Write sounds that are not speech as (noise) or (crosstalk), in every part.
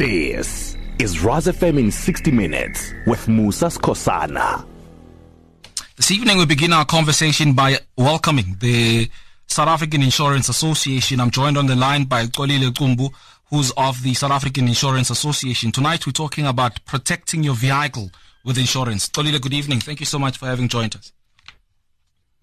This is Rise FM in 60 Minutes with Musa Sikhosana. This evening, we begin our conversation by welcoming the South African Insurance Association. I'm joined on the line by Xolile Qumbu, who's of the South African Insurance Association. Tonight, we're talking about protecting your vehicle with insurance. Xolile, good evening. Thank you so much for having joined us.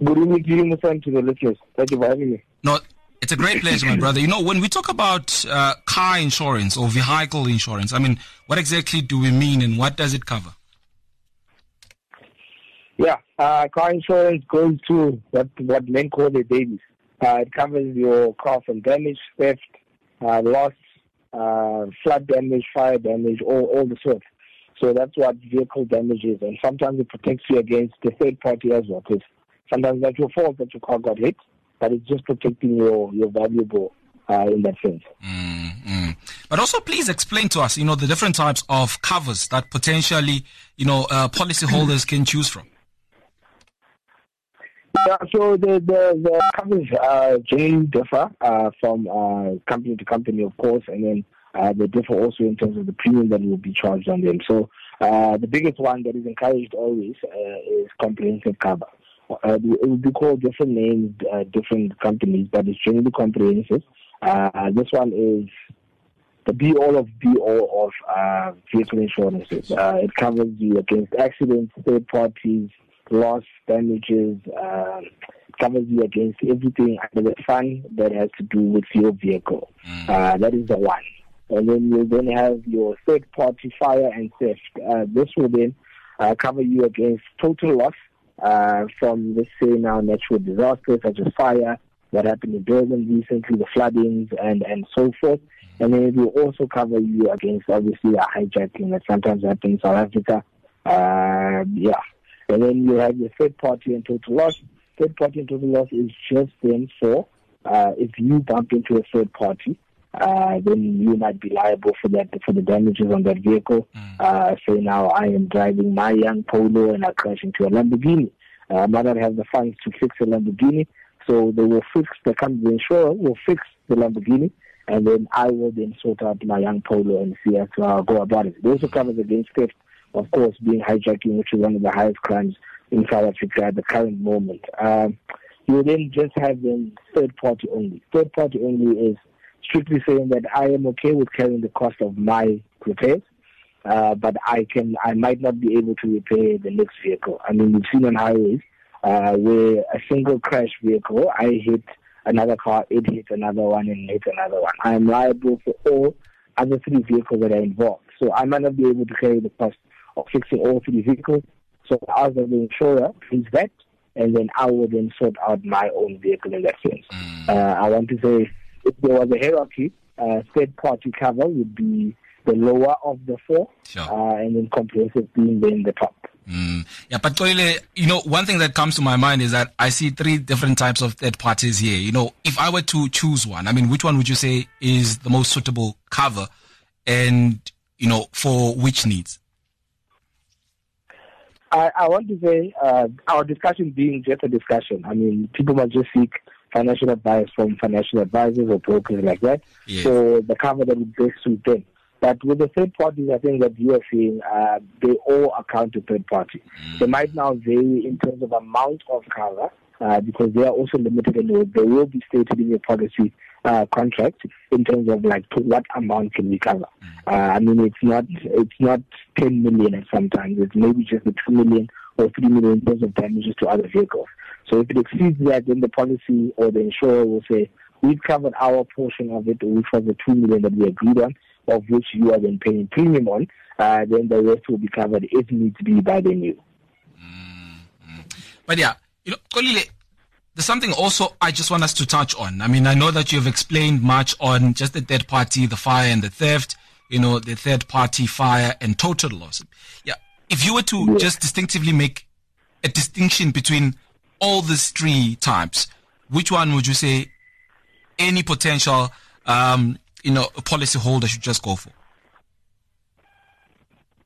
Good evening, good evening, to the listeners. Thank you for having me. No, it's a great pleasure, my brother. You know, when we talk about uh, car insurance or vehicle insurance, I mean, what exactly do we mean and what does it cover? Yeah, uh, car insurance goes to what what men call the babies. Uh, it covers your car from damage, theft, uh, loss, uh, flood damage, fire damage, all, all the sorts. So that's what vehicle damage is. And sometimes it protects you against the third party as well, because sometimes that's your fault that your car got hit, but it's just protecting your, your valuable uh, in that sense. Mm-hmm. But also, please explain to us, you know, the different types of covers that potentially, you know, uh, policyholders can choose from. Yeah, so the the, the covers uh, generally differ uh, from uh, company to company, of course, and then uh, they differ also in terms of the premium that will be charged on them. So uh, the biggest one that is encouraged always uh, is comprehensive cover. Uh, it will be called different names, uh, different companies, but it's generally comprehensive. Uh, this one is the be all of be all of uh, vehicle insurances. Uh, it covers you against accidents, third parties, loss, damages, uh, covers you against everything under the sun that has to do with your vehicle. Mm. Uh, that is the one. And then you then have your third party fire and theft. Uh, this will then uh, cover you against total loss uh, from, let's say, now natural disasters such as fire, what happened in Durban recently, the floodings, and, and so forth. And then it will also cover you against, obviously, a hijacking that sometimes happens in South Africa. Uh, yeah. And then you have your third party and total loss. Third party and total loss is just then for uh, if you bump into a third party, uh, then you might be liable for that for the damages on that vehicle. Mm. Uh, say now I am driving my young Polo and I crash into a Lamborghini. Uh, I might not have the funds to fix a Lamborghini, so they will fix the company insurer will fix the Lamborghini, and then I will then sort out my young Polo and see how to uh, go about it. It also covers against theft of course, being hijacking, which is one of the highest crimes in South Africa at the current moment. Um, you then just have the third party only. Third party only is strictly saying that I am okay with carrying the cost of my repairs, uh, but I can I might not be able to repair the next vehicle. I mean, we've seen on highways uh, where a single crash vehicle, I hit another car, it hit another one, and hit another one. I am liable for all other three vehicles that are involved. So I might not be able to carry the cost of fixing all three vehicles. So as the insurer pays that, and then I will then sort out my own vehicle in that sense. Mm. Uh, I want to say if there was a hierarchy, uh, third party cover would be the lower of the four, Sure. uh, and then comprehensive being then the top. Mm. Yeah, but Xolile, you know, one thing that comes to my mind is that I see three different types of third parties here. You know, if I were to choose one, I mean, which one would you say is the most suitable cover and, you know, for which needs? I, I want to say uh, our discussion being just a discussion. I mean, people must just seek financial advice from financial advisors or brokers like that. Yes. So the cover that would best suit them. But with the third parties, I think that you are seeing, uh, they all account to third party. They might now vary in terms of amount of cover uh, because they are also limited and they will be stated in your policy uh, contract in terms of like to what amount can we cover. Uh, I mean, it's not it's not 10 million at sometimes. It's maybe just the 2 million or 3 million in terms of damages to other vehicles. So if it exceeds that, then the policy or the insurer will say, we've covered our portion of it, which was the 2 million that we agreed on, of which you are then paying premium on, uh, then the rest will be covered if needs be by the new. But yeah, you know, Xolile, there's something also I just want us to touch on. I mean, I know that you've explained much on just the third party, the fire and the theft, you know, the third party fire and total loss. Yeah. If you were to just distinctively make a distinction between all these three types, which one would you say any potential, um, you know, policy holder should just go for?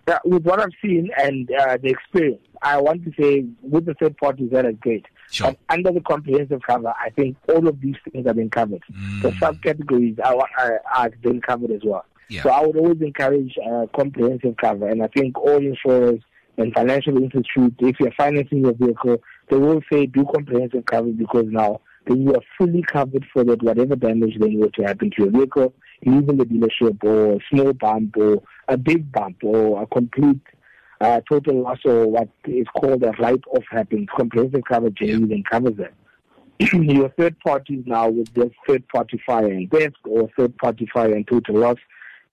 Yeah, with what I've seen and uh, the experience, I want to say with the third party that are great. Sure. But under the comprehensive cover, I think all of these things have been covered. The subcategories are, are, are been covered as well. So I would always encourage uh, comprehensive cover, and I think all insurers and financial institutes, if you're financing your vehicle, they will say do comprehensive cover because now then you are fully covered for that whatever damage then were to happen to your vehicle, even the dealership or a small bump or a big bump or a complete uh, total loss or what is called a write-off happens. Comprehensive cover generally then covers that. (clears throat) your third parties now with this third party fire and theft or third party fire and total loss,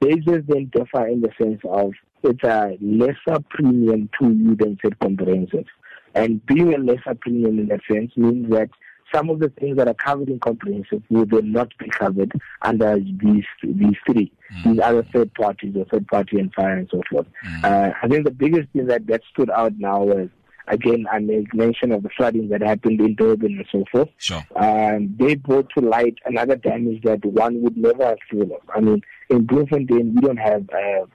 they just then differ in the sense of it's a lesser premium to you than said comprehensive. And being a lesser premium in that sense means that some of the things that are covered in comprehensive will then not be covered under these these three, mm. these other third parties or third party and fire and so forth. Mm. Uh, I think the biggest thing that, that stood out now was again I made mention of the flooding that happened in Durban and so forth. Sure. Um, they brought to light another damage that one would never have thought of. I mean, in Bloemfontein we don't have uh,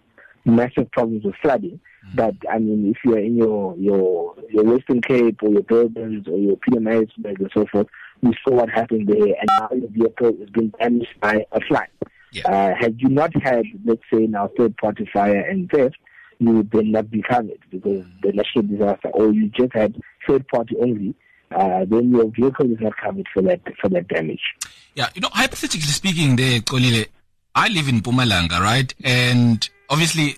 massive problems with flooding. Mm. But I mean, if you're in your your your Western Cape or your Durbans or your PMAs and so forth, you saw what happened there, and now your vehicle has been damaged by a flood. Yeah. Uh, had you not had, let's say, now third-party fire and theft, you would then not be covered because the natural disaster, or you just had third-party only, uh, then your vehicle is not covered for that for that damage. Yeah, you know, hypothetically speaking, there, Xolile, I live in Mpumalanga, right? And obviously,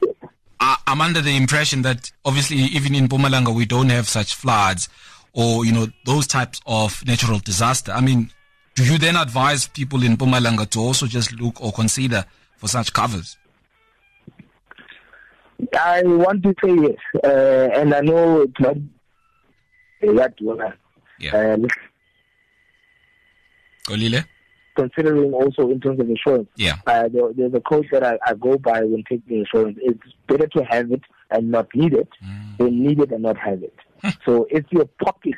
I'm under the impression that obviously even in Mpumalanga we don't have such floods or you know those types of natural disaster. I mean, do you then advise people in Mpumalanga to also just look or consider for such covers? I want to say yes, uh, and I know it's not that one. Yeah. Um, Xolile? Considering also in terms of insurance. Yeah. Uh, there, there's a code that I, I, go by when taking insurance. It's better to have it and not need it mm. than need it and not have it. so if your pocket,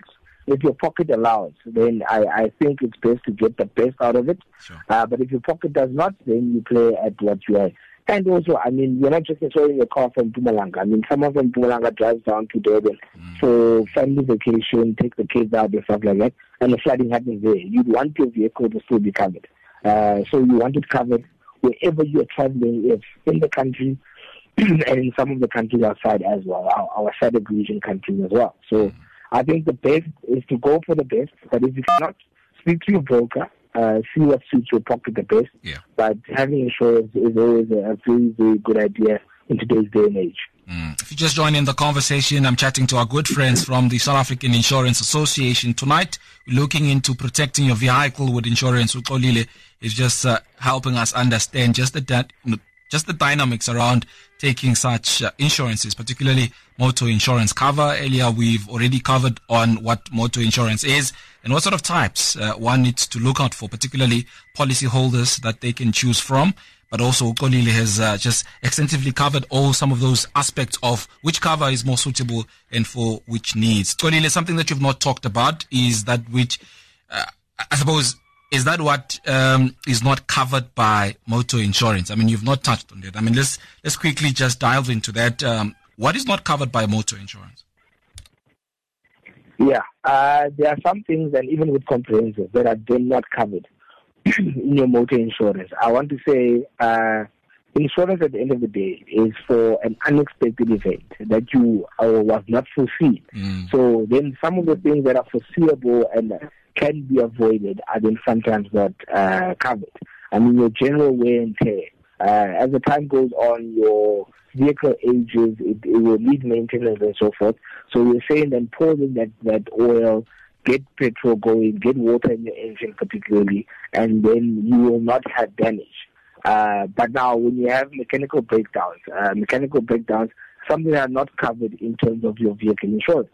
if your pocket allows, then I, I think it's best to get the best out of it. Sure. Uh, but if your pocket does not, then you play at what you are. And also, I mean, you're not just insuring your car from Mpumalanga. I mean, someone from Mpumalanga drives down to Durban mm. for family vacation, take the kids out and stuff like that, and the flooding happens there. You'd want your vehicle to still be covered. Uh, so you want it covered wherever you're traveling, if in the country (clears throat) and in some of the countries outside as well, our, our SADC region countries as well. So I think the best is to go for the best, but if you cannot, speak to your broker uh, see what suits your pocket the best. Yeah. But having insurance is always a, very, very good idea in today's day and age. Mm. If you just join in the conversation, I'm chatting to our good friends from the South African Insurance Association. Tonight, we're looking into protecting your vehicle with insurance. Uxolile is just uh, helping us understand just the, just the dynamics around taking such uh, insurances, particularly motor insurance cover. Earlier, we've already covered on what motor insurance is and what sort of types uh, one needs to look out for, particularly policyholders that they can choose from. But also, Xolile has uh, just extensively covered all some of those aspects of which cover is more suitable and for which needs. Xolile, something that you've not talked about is that which, uh, I suppose, is that what um, is not covered by motor insurance? I mean, you've not touched on it. I mean, let's let's quickly just dive into that. Um, what is not covered by motor insurance? Yeah, uh, there are some things, and even with comprehensive, that are then not covered (clears throat) in your motor insurance. I want to say, uh, insurance at the end of the day is for an unexpected event that you uh, was not foreseen. Mm. So then some of the things that are foreseeable and can be avoided are then sometimes not uh, covered. I mean, your general wear and tear. Uh, as the time goes on, your vehicle ages, it, it will need maintenance and so forth. So we're saying then pouring that, that oil, get petrol going, get water in your engine particularly, and then you will not have damage. Uh, but now when you have mechanical breakdowns, uh, mechanical breakdowns, something that are not covered in terms of your vehicle insurance.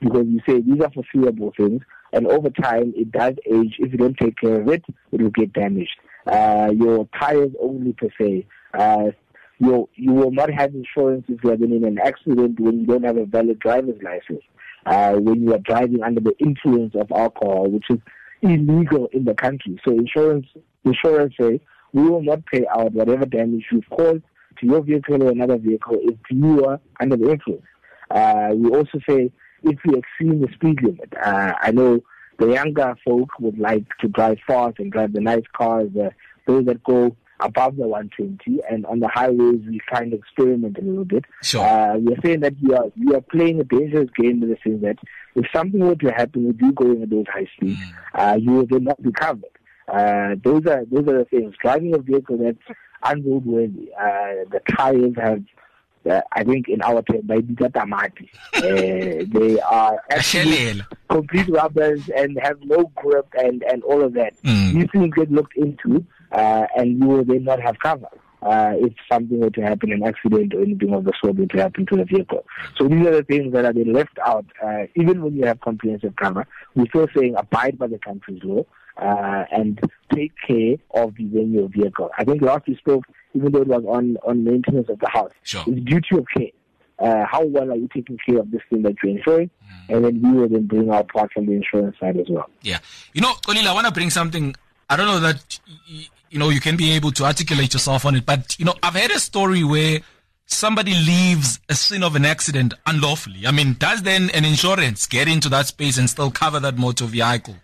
Because you say these are foreseeable things, and over time it does age. If you don't take care of it, it will get damaged. Uh, your tires only per se. Uh, you you will not have insurance if you have been in an accident when you don't have a valid driver's license. Uh, when you are driving under the influence of alcohol, which is illegal in the country. So insurance insurance say we will not pay out whatever damage you've caused to your vehicle or another vehicle if you are under the influence. Uh, we also say if you exceed the speed limit. Uh, I know the younger folk would like to drive fast and drive the nice cars, uh, those that go above the 120, and on the highways we kind of experiment a little bit. Sure. Uh, we are saying that we are we are playing a dangerous game in the sense that if something were to happen with you going at those high speeds, Mm. uh, you will not be covered. Uh, those are those are the things. Driving a vehicle that's unroadworthy, uh, the tires have. Uh, I think in our term, by tamati, uh, (laughs) they are actually complete rubbers and have no grip and, and all of that. Mm. These things get looked into, uh, and you will then not have cover. Uh, if something were to happen, an accident or anything of the sort were to happen to the vehicle. So these are the things that are being left out. Uh, even when you have comprehensive cover, we're still saying abide by the country's law uh, and take care of the venue vehicle. I think last we spoke, even though it was on, on maintenance of the house, Sure. it's duty of care. Uh, how well are you taking care of this thing that you're insuring? And then we will then bring our part from the insurance side as well. Yeah. You know, Xolile, I want to bring something. I don't know that, you know, you can be able to articulate yourself on it, but, you know, I've heard a story where somebody leaves a scene of an accident unlawfully. I mean, does then an insurance get into that space and still cover that motor vehicle?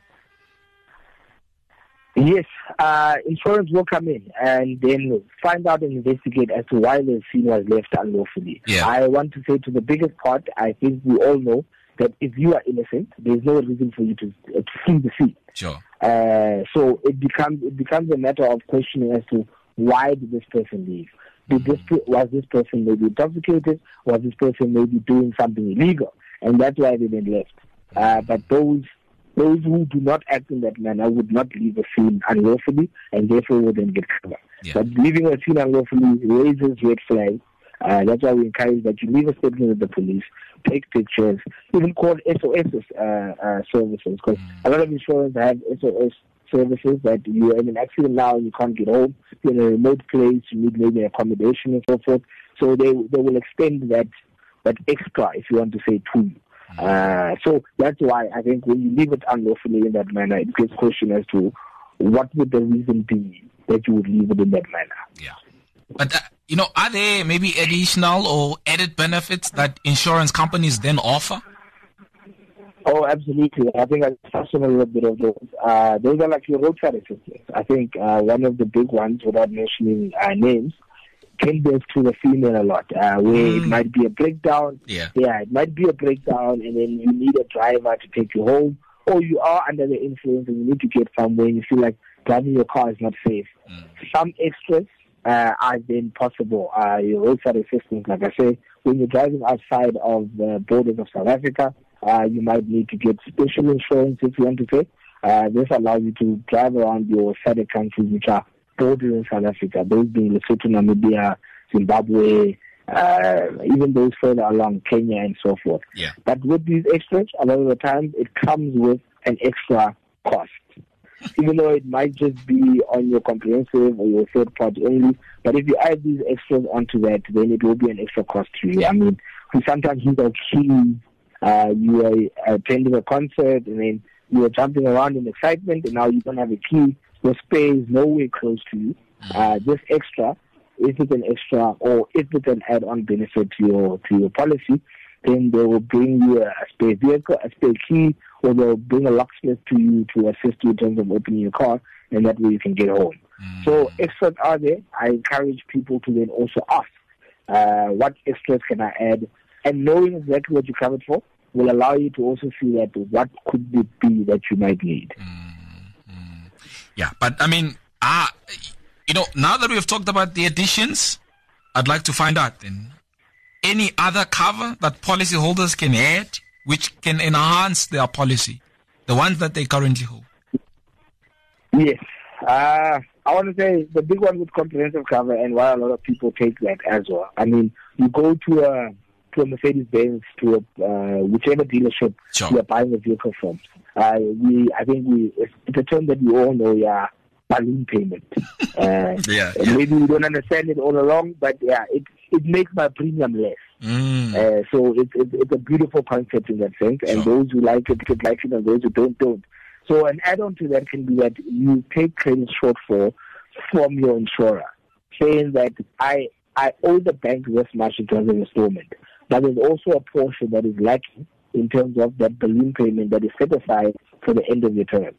Yes, uh, insurance will come in and then find out and investigate as to why the scene was left unlawfully. Yeah. I want to say to the biggest part, I think we all know that if you are innocent, there's no reason for you to, uh, to flee the scene. Sure. Uh, so it becomes it becomes a matter of questioning as to why did this person leave? Did this was this person maybe intoxicated? Was this person maybe doing something illegal? And that's why they then left. Uh, but those those who do not act in that manner would not leave a scene unlawfully, and therefore would then get covered. Yeah. But leaving a scene unlawfully raises red flags. Uh, that's why we encourage that you leave a statement with the police, take pictures, even call SOS uh, uh, services, because a lot of insurance have SOS services that you're in an accident now and you can't get home, you're in a remote place, you need maybe accommodation and so forth. So they they will extend that that extra, if you want to say, to you. Uh, so that's why I think when you leave it unlawfully in that manner, it gets questioned as to what would the reason be that you would leave it in that manner. Yeah. But, uh, you know, are there maybe additional or added benefits that insurance companies then offer? Oh, absolutely. I think I touched on a little bit of those. Uh, those are like your roadside assistants. I think uh, one of the big ones, without mentioning uh, names, tenders to the female a lot, uh, where it Mm. might be a breakdown. Yeah. Yeah, it might be a breakdown, and then you need a driver to take you home, or you are under the influence and you need to get somewhere and you feel like driving your car is not safe. Some extras uh, are then possible. Uh, your roadside assistance, like I say, when you're driving outside of the borders of South Africa, uh, you might need to get special insurance if you want to say. Uh, this allows you to drive around your SADC countries which are bordering in South Africa, those being Lesotho, Namibia, Zimbabwe, uh, even those further along, Kenya and so forth. Yeah. But with these extras, a lot of the times it comes with an extra cost. (laughs) Even though it might just be on your comprehensive or your third party only, but if you add these extras onto that, then it will be an extra cost to you. I mean, we sometimes use our keys. Uh, you are attending a concert and then you are jumping around in excitement, and now you don't have a key. Your spare is nowhere close to you. Uh, this extra, if it's an extra or if it's an add-on benefit to your to your policy, then they will bring you a, a spare vehicle, a spare key, or they'll bring a locksmith to you to assist you in terms of opening your car, and that way you can get home. So extras are there. I encourage people to then also ask, uh, what extras can I add? And knowing exactly what you're covered for will allow you to also see that what could it be that you might need. Yeah, but I mean, ah, you know, now that we've talked about the additions, I'd like to find out then any other cover that policyholders can add which can enhance their policy, the ones that they currently hold. Yes. Uh, I want to say the big one with comprehensive cover and why a lot of people take that as well. I mean, you go to a to a Mercedes Benz to a uh, whichever dealership Sure. you are buying a vehicle from. Uh, we, I think we, it's, a term that we all know. Yeah, balloon payment. (laughs) Uh, Yeah, and Maybe we don't understand it all along, but yeah, it it makes my premium less. Mm. Uh, so it's it's it's a beautiful concept in that sense, and Sure. those who like it could like it, and those who don't don't. So an add-on to that can be that you take credit shortfall from your insurer, saying that I I owe the bank this much in terms of installment, but there's also a portion that is lacking in terms of that balloon payment that is set aside for the end of your term.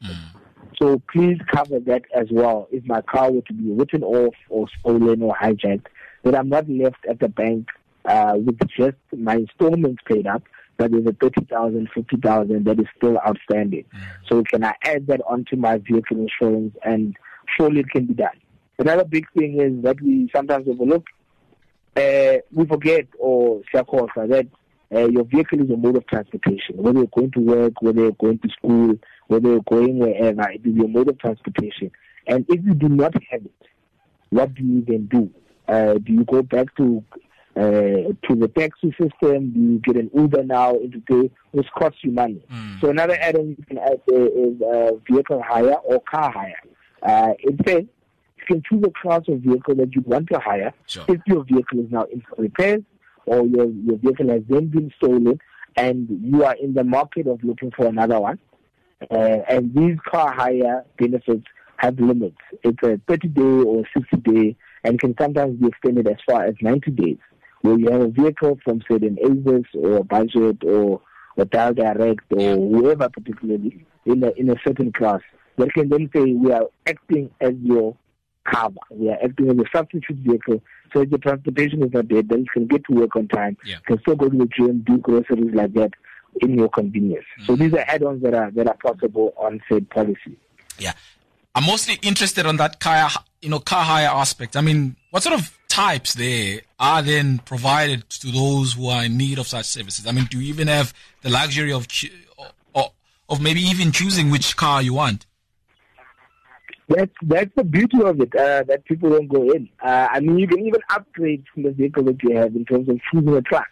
So please cover that as well. If my car were to be written off or stolen or hijacked, that I'm not left at the bank uh, with just my installments paid up, but there's a 30,000, 50,000 that is still outstanding. Mm. So can I add that onto my vehicle insurance and surely it can be done. Another big thing is that we sometimes overlook, uh, we forget or that uh, your vehicle is a mode of transportation. Whether you're going to work, whether you're going to school, whether you're going wherever, it is your mode of transportation. And if you do not have it, what do you then do? Uh, do you go back to uh, to the taxi system? Do you get an Uber now into pay, which costs you money? Mm. So another add-on you can add is uh, vehicle hire or car hire. Uh, in fact, can choose a class of vehicle that you want to hire sure. if your vehicle is now in repairs or your, your vehicle has then been stolen and you are in the market of looking for another one. Uh, and these car hire benefits have limits. It's a 30 day or 60 day and can sometimes be extended as far as 90 days, where you have a vehicle from, say, an Avis or Budget or, or Dial Direct or whoever particularly in a, in a certain class that can then say we are acting as your cover. We are acting as a substitute vehicle. So if the transportation is not there, then you can get to work on time. Yeah. You can still go to the gym, do groceries like that in your convenience. Mm-hmm. So these are add-ons that are that are possible on said policy. Yeah. I'm mostly interested on that car, you know, car hire aspect. I mean, what sort of types there are then provided to those who are in need of such services? I mean, do you even have the luxury of, of maybe even choosing which car you want? That's that's the beauty of it. Uh, that people don't go in. Uh, I mean, you can even upgrade from the vehicle that you have in terms of choosing a class.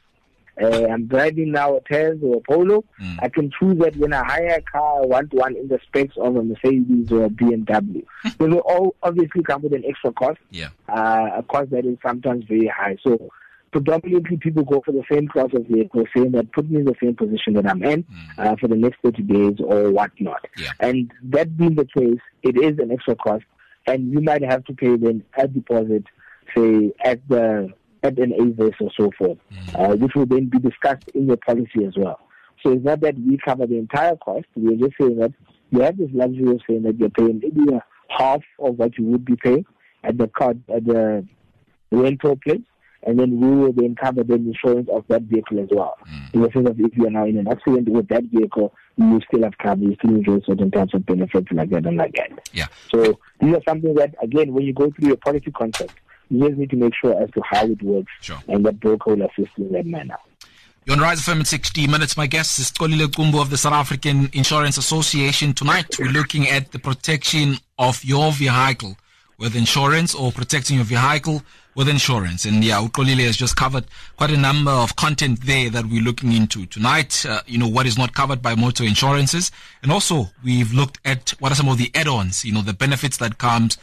Uh, I'm driving now a Tesla or a Polo. Mm. I can choose that when I hire a car, I want one in the specs of a Mercedes or a BMW. (laughs) they will all obviously come with an extra cost. Yeah. Uh, a cost that is sometimes very high. So predominantly people go for the same class of vehicle, saying that put me in the same position that I'm in mm. uh, for the next 30 days or whatnot. Yeah. And that being the case, it is an extra cost, and you might have to pay then a deposit, say at the at an Avis or so forth, mm. uh, which will then be discussed in your policy as well. So it's not that we cover the entire cost. We're just saying that you have this luxury of saying that you're paying maybe half of what you would be paying at the card at the rental place and then we will then cover the insurance of that vehicle as well. Mm. In the sense of if you are now in an accident with that vehicle, you still have cover, you still enjoy certain types of benefits like that and like that. Yeah. So these are something that, again, when you go through your policy concept, you just need to make sure as to how it works sure. and that broker will assist in that manner. You're on Rise FM in 60 minutes. My guest is Xolile Qumbu of the South African Insurance Association. Tonight, we're looking at the protection of your vehicle with insurance or protecting your vehicle with insurance. And yeah, Uxolile has just covered quite a number of content there that we're looking into tonight. Uh, you know, what is not covered by motor insurances. And also we've looked at what are some of the add-ons, you know, the benefits that comes,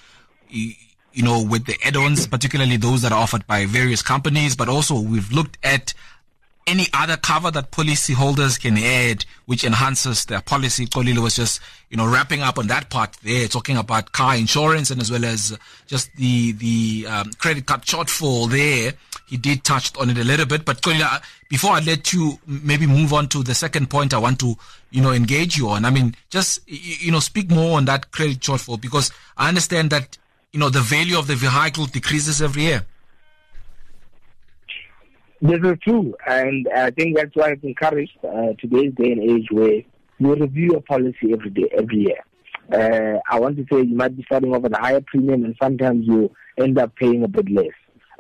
you know, with the add-ons, particularly those that are offered by various companies. But also we've looked at any other cover that policy holders can add which enhances their policy. Xolile was just, you know, wrapping up on that part there, talking about car insurance and as well as just the, the um, credit card shortfall there. He did touch on it a little bit, but Xolile, uh, before I let you maybe move on to the second point I want to, you know, engage you on, I mean, just, you know, speak more on that credit shortfall because I understand that, you know, the value of the vehicle decreases every year. This is true, and I think that's why it's encouraged uh, today's day and age where you review your policy every day, every year. Uh, I want to say you might be starting off at a higher premium, and sometimes you end up paying a bit less.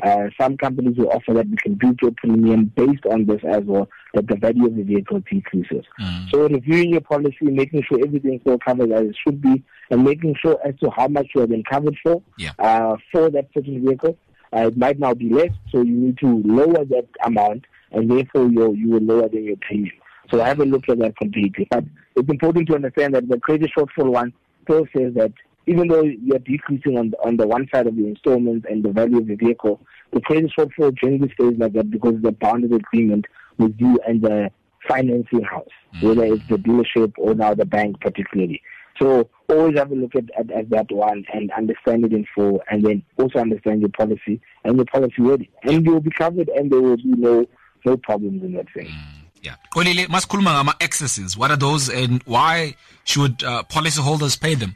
Uh, some companies will offer that you can beat your premium based on this as well, that the value of the vehicle decreases. Mm. So reviewing your policy, making sure everything's still covered as it should be, and making sure as to how much you have been covered for yeah. uh, for that certain vehicle uh, it might now be less, so you need to lower that amount, and therefore you you will lower than your premium. So I haven't looked at that completely, but it's important to understand that the credit shortfall one still says that even though you're decreasing on the, on the one side of the installments and the value of the vehicle, the credit shortfall generally stays like that because of the bounded agreement with you and the financing house, mm-hmm. whether it's the dealership or now the bank particularly. So always have a look at, at, at, that one and understand it in full and then also understand your policy and your policy ready. And you will be covered and there will be no no problems in that thing. Mm, yeah. Xolile, masikhuluma ngama excesses. What are those and why should uh, policyholders pay them?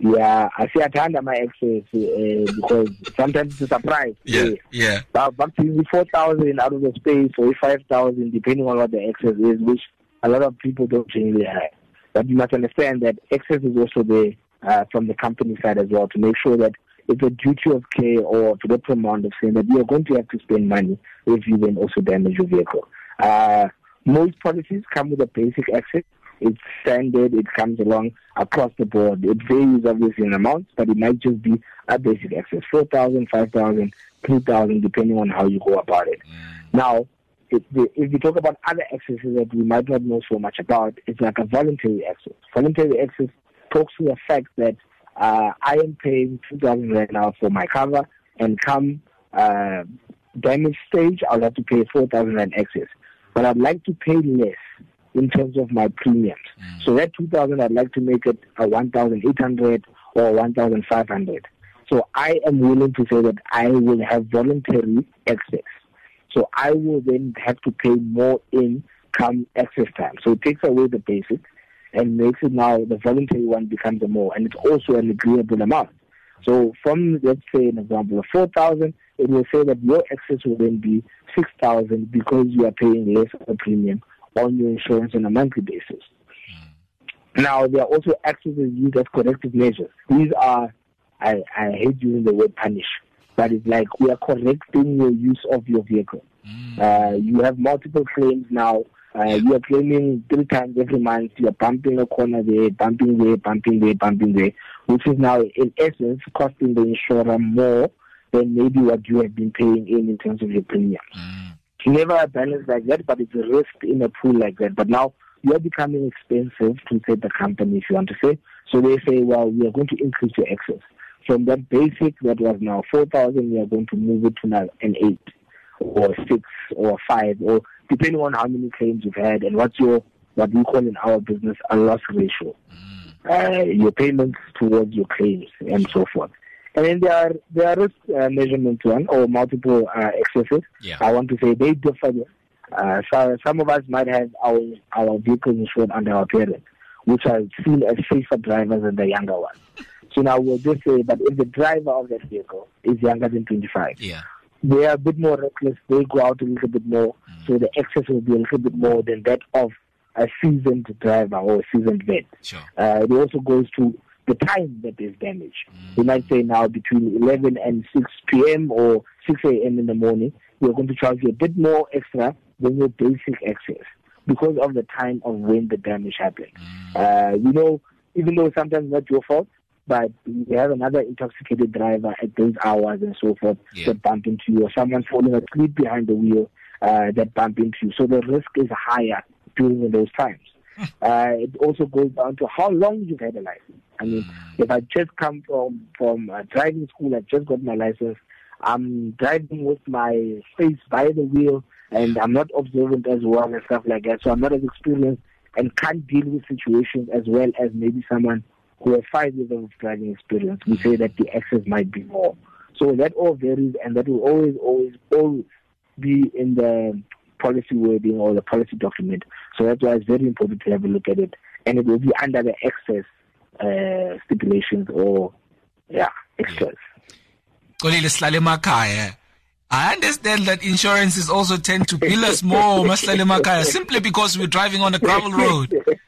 yeah, I see I hand my excess uh, because sometimes it's a surprise. Yeah, yeah. But, but four thousand out of the space or five thousand, depending on what the excess is, which a lot of people don't really have. But you must understand that excess is also there uh, from the company side as well to make sure that it's a duty of care or to the command of saying that you are going to have to spend money if you then also damage your vehicle. Uh, most policies come with a basic excess it's standard. It comes along across the board. It varies obviously in amounts, but it might just be a basic excess, 4,000, 5,000, 3,000, depending on how you go about it. Mm. Now, if, the, if we talk about other excesses that we might not know so much about, it's like a voluntary excess. Voluntary excess talks to the fact that uh, I am paying 2,000 right now for my cover, and come uh, damage stage, I'll have to pay 4,000 rand excess. But I'd like to pay less in terms of my premiums. Mm. So that 2000 I'd like to make it a 1800 or 1500. So I am willing to say that I will have voluntary excess. So I will then have to pay more in come excess time. So it takes away the basic and makes it now the voluntary one becomes a more and it's also an agreeable amount. So from let's say an example of four thousand, it will say that your excess will then be six thousand because you are paying less of a premium on your insurance on a monthly basis. Mm. Now, there are also excesses used as corrective measures. These are, I, I hate using the word punish, but it's like we are correcting your use of your vehicle. Mm. Uh, you have multiple claims now. Uh, you are claiming three times every month. You are bumping a corner there, bumping there, bumping there, bumping there, which is now, in essence, costing the insurer more than maybe what you have been paying in in terms of your premiums. Mm never a balance like that, but it's a risk in a pool like that. But now you're becoming expensive to say the company, if you want to say. So they say, well, we are going to increase your excess. From that basic that was now 4,000, we are going to move it to now an 8 or 6 or 5 or depending on how many claims you've had and what's your, what we call in our business, a loss ratio. Mm. Uh, your payments towards your claims and so forth. And then there are there are risk uh, measurements one or multiple uh, excesses. Yeah. I want to say they differ. Uh, so some of us might have our our vehicles insured under our parents, which are seen as safer drivers than the younger ones. So now we'll just say, but if the driver of that vehicle is younger than 25, yeah. they are a bit more reckless. They go out a little bit more, mm. so the excess will be a little bit more than that of a seasoned driver or a seasoned vet. Sure. Uh, it also goes to the time that is damaged. Mm. We might say now between 11 and 6 p.m. or 6 a.m. in the morning, we're going to charge you a bit more extra than your basic excess because of the time of when the damage happened. Mm. Uh, you know, even though sometimes not your fault, but you have another intoxicated driver at those hours and so forth yeah. that bump into you, or someone falling asleep behind the wheel uh, that bump into you. So the risk is higher during those times. Uh, it also goes down to how long you've had a license. I mean, mm. if I just come from from uh, driving school, I just got my license. I'm driving with my face by the wheel, and I'm not observant as well and stuff like that. So I'm not as experienced and can't deal with situations as well as maybe someone who have five years of driving experience. We say that the excess might be more. So that all varies, and that will always, always, always be in the policy wording or the policy document. So that's why it's very important to have a look at it. And it will be under the excess uh, stipulations or, yeah, excess. I understand that insurances also tend to bill us more, Makaya, simply because we're driving on a gravel road. (laughs)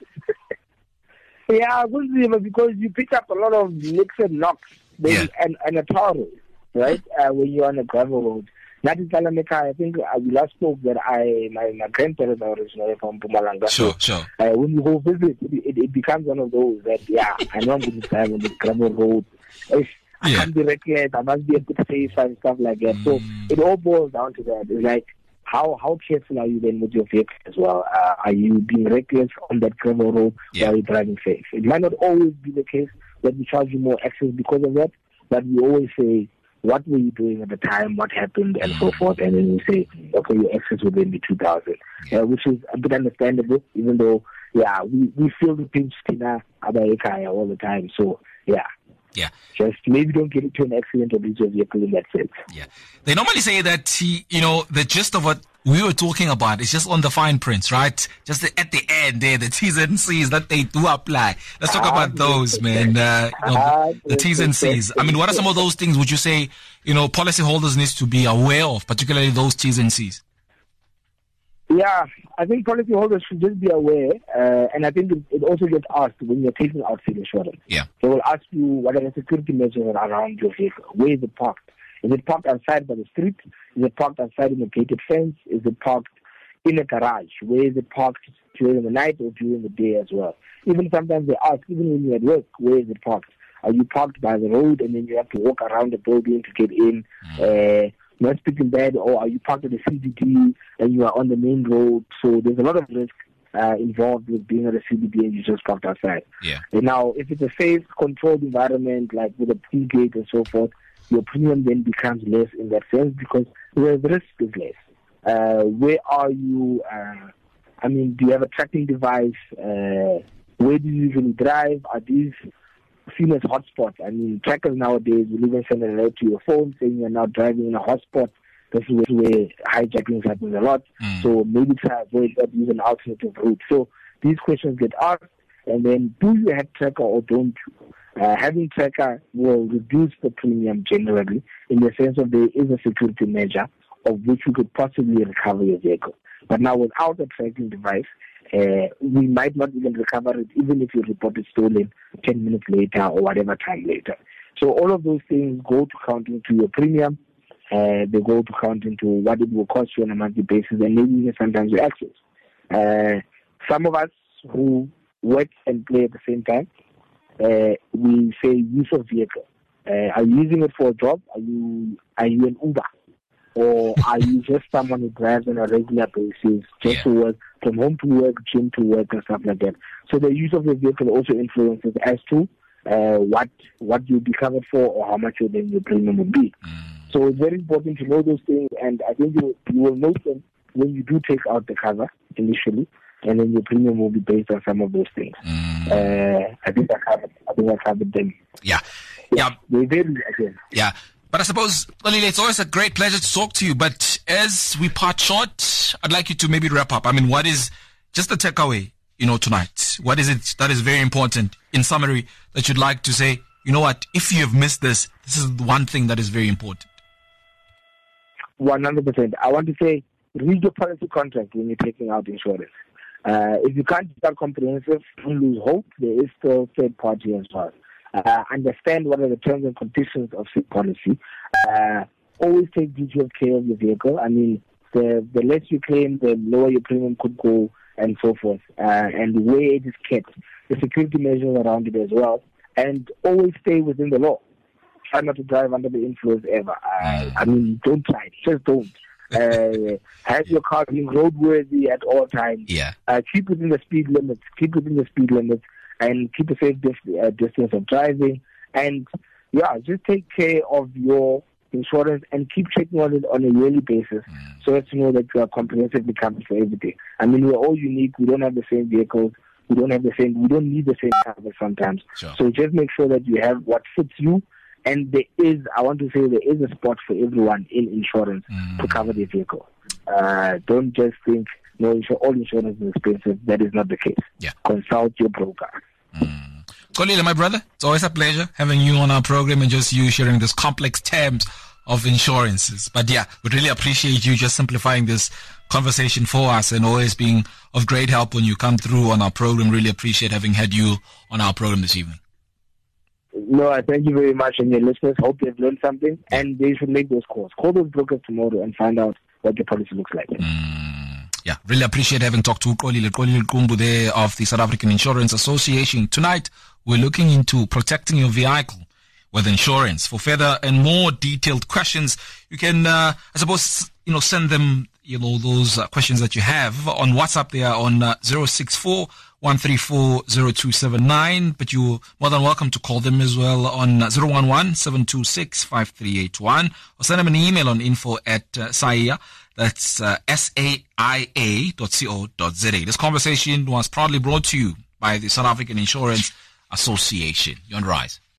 yeah, because you pick up a lot of nicks and knocks yeah. and, and a tar road, right? Uh, when you're on a gravel road. That is Talameka. I think uh, we last spoke that I my, my grandparents are originally from Mpumalanga. Sure, sure. Uh, when you go visit, it, it, becomes one of those that yeah, I know I'm going to drive on this gravel road. If I yeah. can't be reckless, I must be a bit safe and stuff like that. Mm. So it all boils down to that. It's like how how careful are you then with your vehicle as well? Uh, are you being reckless on that gravel road yeah. while you're driving safe? It might not always be the case that we charge you more excess because of that, but we always say what were you doing at the time, what happened, and so forth. And then you say, okay, your excess will then be 2,000, uh, which is a bit understandable, even though, yeah, we, we feel the pinch tina abaekaya all the time. So, yeah. Yeah. Just maybe don't get into an accident or lose your vehicle in that sense. Yeah. They normally say that, you know, the gist of what we were talking about is just on the fine prints, right? Just the, at the end there, the T's and C's that they do apply. Let's talk about those, man. Uh, you know, the, the T's and C's. I mean, what are some of those things would you say, you know, policyholders needs to be aware of, particularly those T's and C's? Yeah, I think policyholders should just be aware, uh, and I think it, it, also gets asked when you're taking out field insurance. Yeah. They will ask you what are the security measures around your vehicle. Where is it parked? Is it parked outside by the street? Is it parked outside in a gated fence? Is it parked in a garage? Where is it parked during the night or during the day as well? Even sometimes they ask, even when you're at work, where is it parked? Are you parked by the road and then you have to walk around the building to get in? Mm. Uh, not speaking bad, or are you parked at the CBD and you are on the main road? So there's a lot of risk uh, involved with being at a CBD and you just parked outside. Yeah. And now, if it's a safe, controlled environment, like with a pool gate and so forth, your premium then becomes less in that sense because the risk is less. Uh, where are you? Uh, I mean, do you have a tracking device? Uh, where do you usually drive? Are these seen as hotspots? I mean, trackers nowadays will even send an alert to your phone saying you're now driving in a hotspot. This is where hijacking happens a lot. Mm. So maybe try avoid that, use an alternative route. So these questions get asked, and then do you have tracker or don't you? Uh, having tracker will reduce the premium generally in the sense of there is a security measure of which you could possibly recover your vehicle. But now without a tracking device, uh, we might not even recover it even if you report it stolen 10 minutes later or whatever time later. So all of those things go to count into your premium. Uh, they go to count into what it will cost you on a monthly basis and maybe even sometimes your excess. Uh, some of us who work and play at the same time, uh, we say use of vehicle. Uh, are you using it for a job? Are you are you an Uber? Or are you just someone who drives on a regular basis just yeah. to work from home to work, gym to work and stuff like that? So the use of the vehicle also influences as to uh, what what you'll be covered for or how much your then your premium will be. Mm. So it's very important to know those things and I think you you will note them when you do take out the cover initially and then your premium will be based on some of those things. Mm. Uh, I think I covered. I think I covered them. Yeah, yeah. They vary again. Yeah. But I suppose, Xolile, it's always a great pleasure to talk to you. But as we part short, I'd like you to maybe wrap up. I mean, what is just the takeaway, you know, tonight? What is it that is very important in summary that you'd like to say, you know what, if you have missed this, this is one thing that is very important? 100%. I want to say, read your policy contract when you're taking out insurance. Uh, if you can't start comprehensive, don't lose hope. There is still third party as well. Uh, understand what are the terms and conditions of SIP policy. Uh, always take of care of your vehicle. I mean, the, the less you claim, the lower your premium could go and so forth. Uh, and where it is kept, the security measures around it as well. And always stay within the law. Try not to drive under the influence ever. Uh, I mean, don't try. Just don't (laughs) uh, have your car being roadworthy at all times. Yeah. Uh, keep within the speed limits. Keep within the speed limits, and keep a safe dis- uh, distance of driving. And yeah, just take care of your insurance and keep checking on it on a yearly basis, mm. so as to know that you are comprehensively covered for everything. I mean, we're all unique. We don't have the same vehicles. We don't have the same. We don't need the same coverage sometimes. Sure. So just make sure that you have what fits you and there is, I want to say, there is a spot for everyone in insurance mm. to cover their vehicle. Uh, don't just think, no, all insurance is expensive. That is not the case. Yeah. Consult your broker. Mm. Xolile, my brother, it's always a pleasure having you on our program and just you sharing this complex terms of insurances. But yeah, we really appreciate you just simplifying this conversation for us and always being of great help when you come through on our program. Really appreciate having had you on our program this evening. No, I thank you very much, and your listeners hope they've learned something, and they should make those calls. Call those brokers tomorrow and find out what the policy looks like. Mm, yeah, really appreciate having talked to Xolile Xolile Qumbu there of the South African Insurance Association. Tonight, we're looking into protecting your vehicle with insurance. For further and more detailed questions, you can, uh, I suppose, you know, send them, you know, those uh, questions that you have on WhatsApp. They are on uh, 064 1340279, but you're more than welcome to call them as well on 011 726 5381 or send them an email on info at uh. That's uh, S-A-I-A.co.za. This conversation was proudly brought to you by the South African Insurance Association. You're on Rise.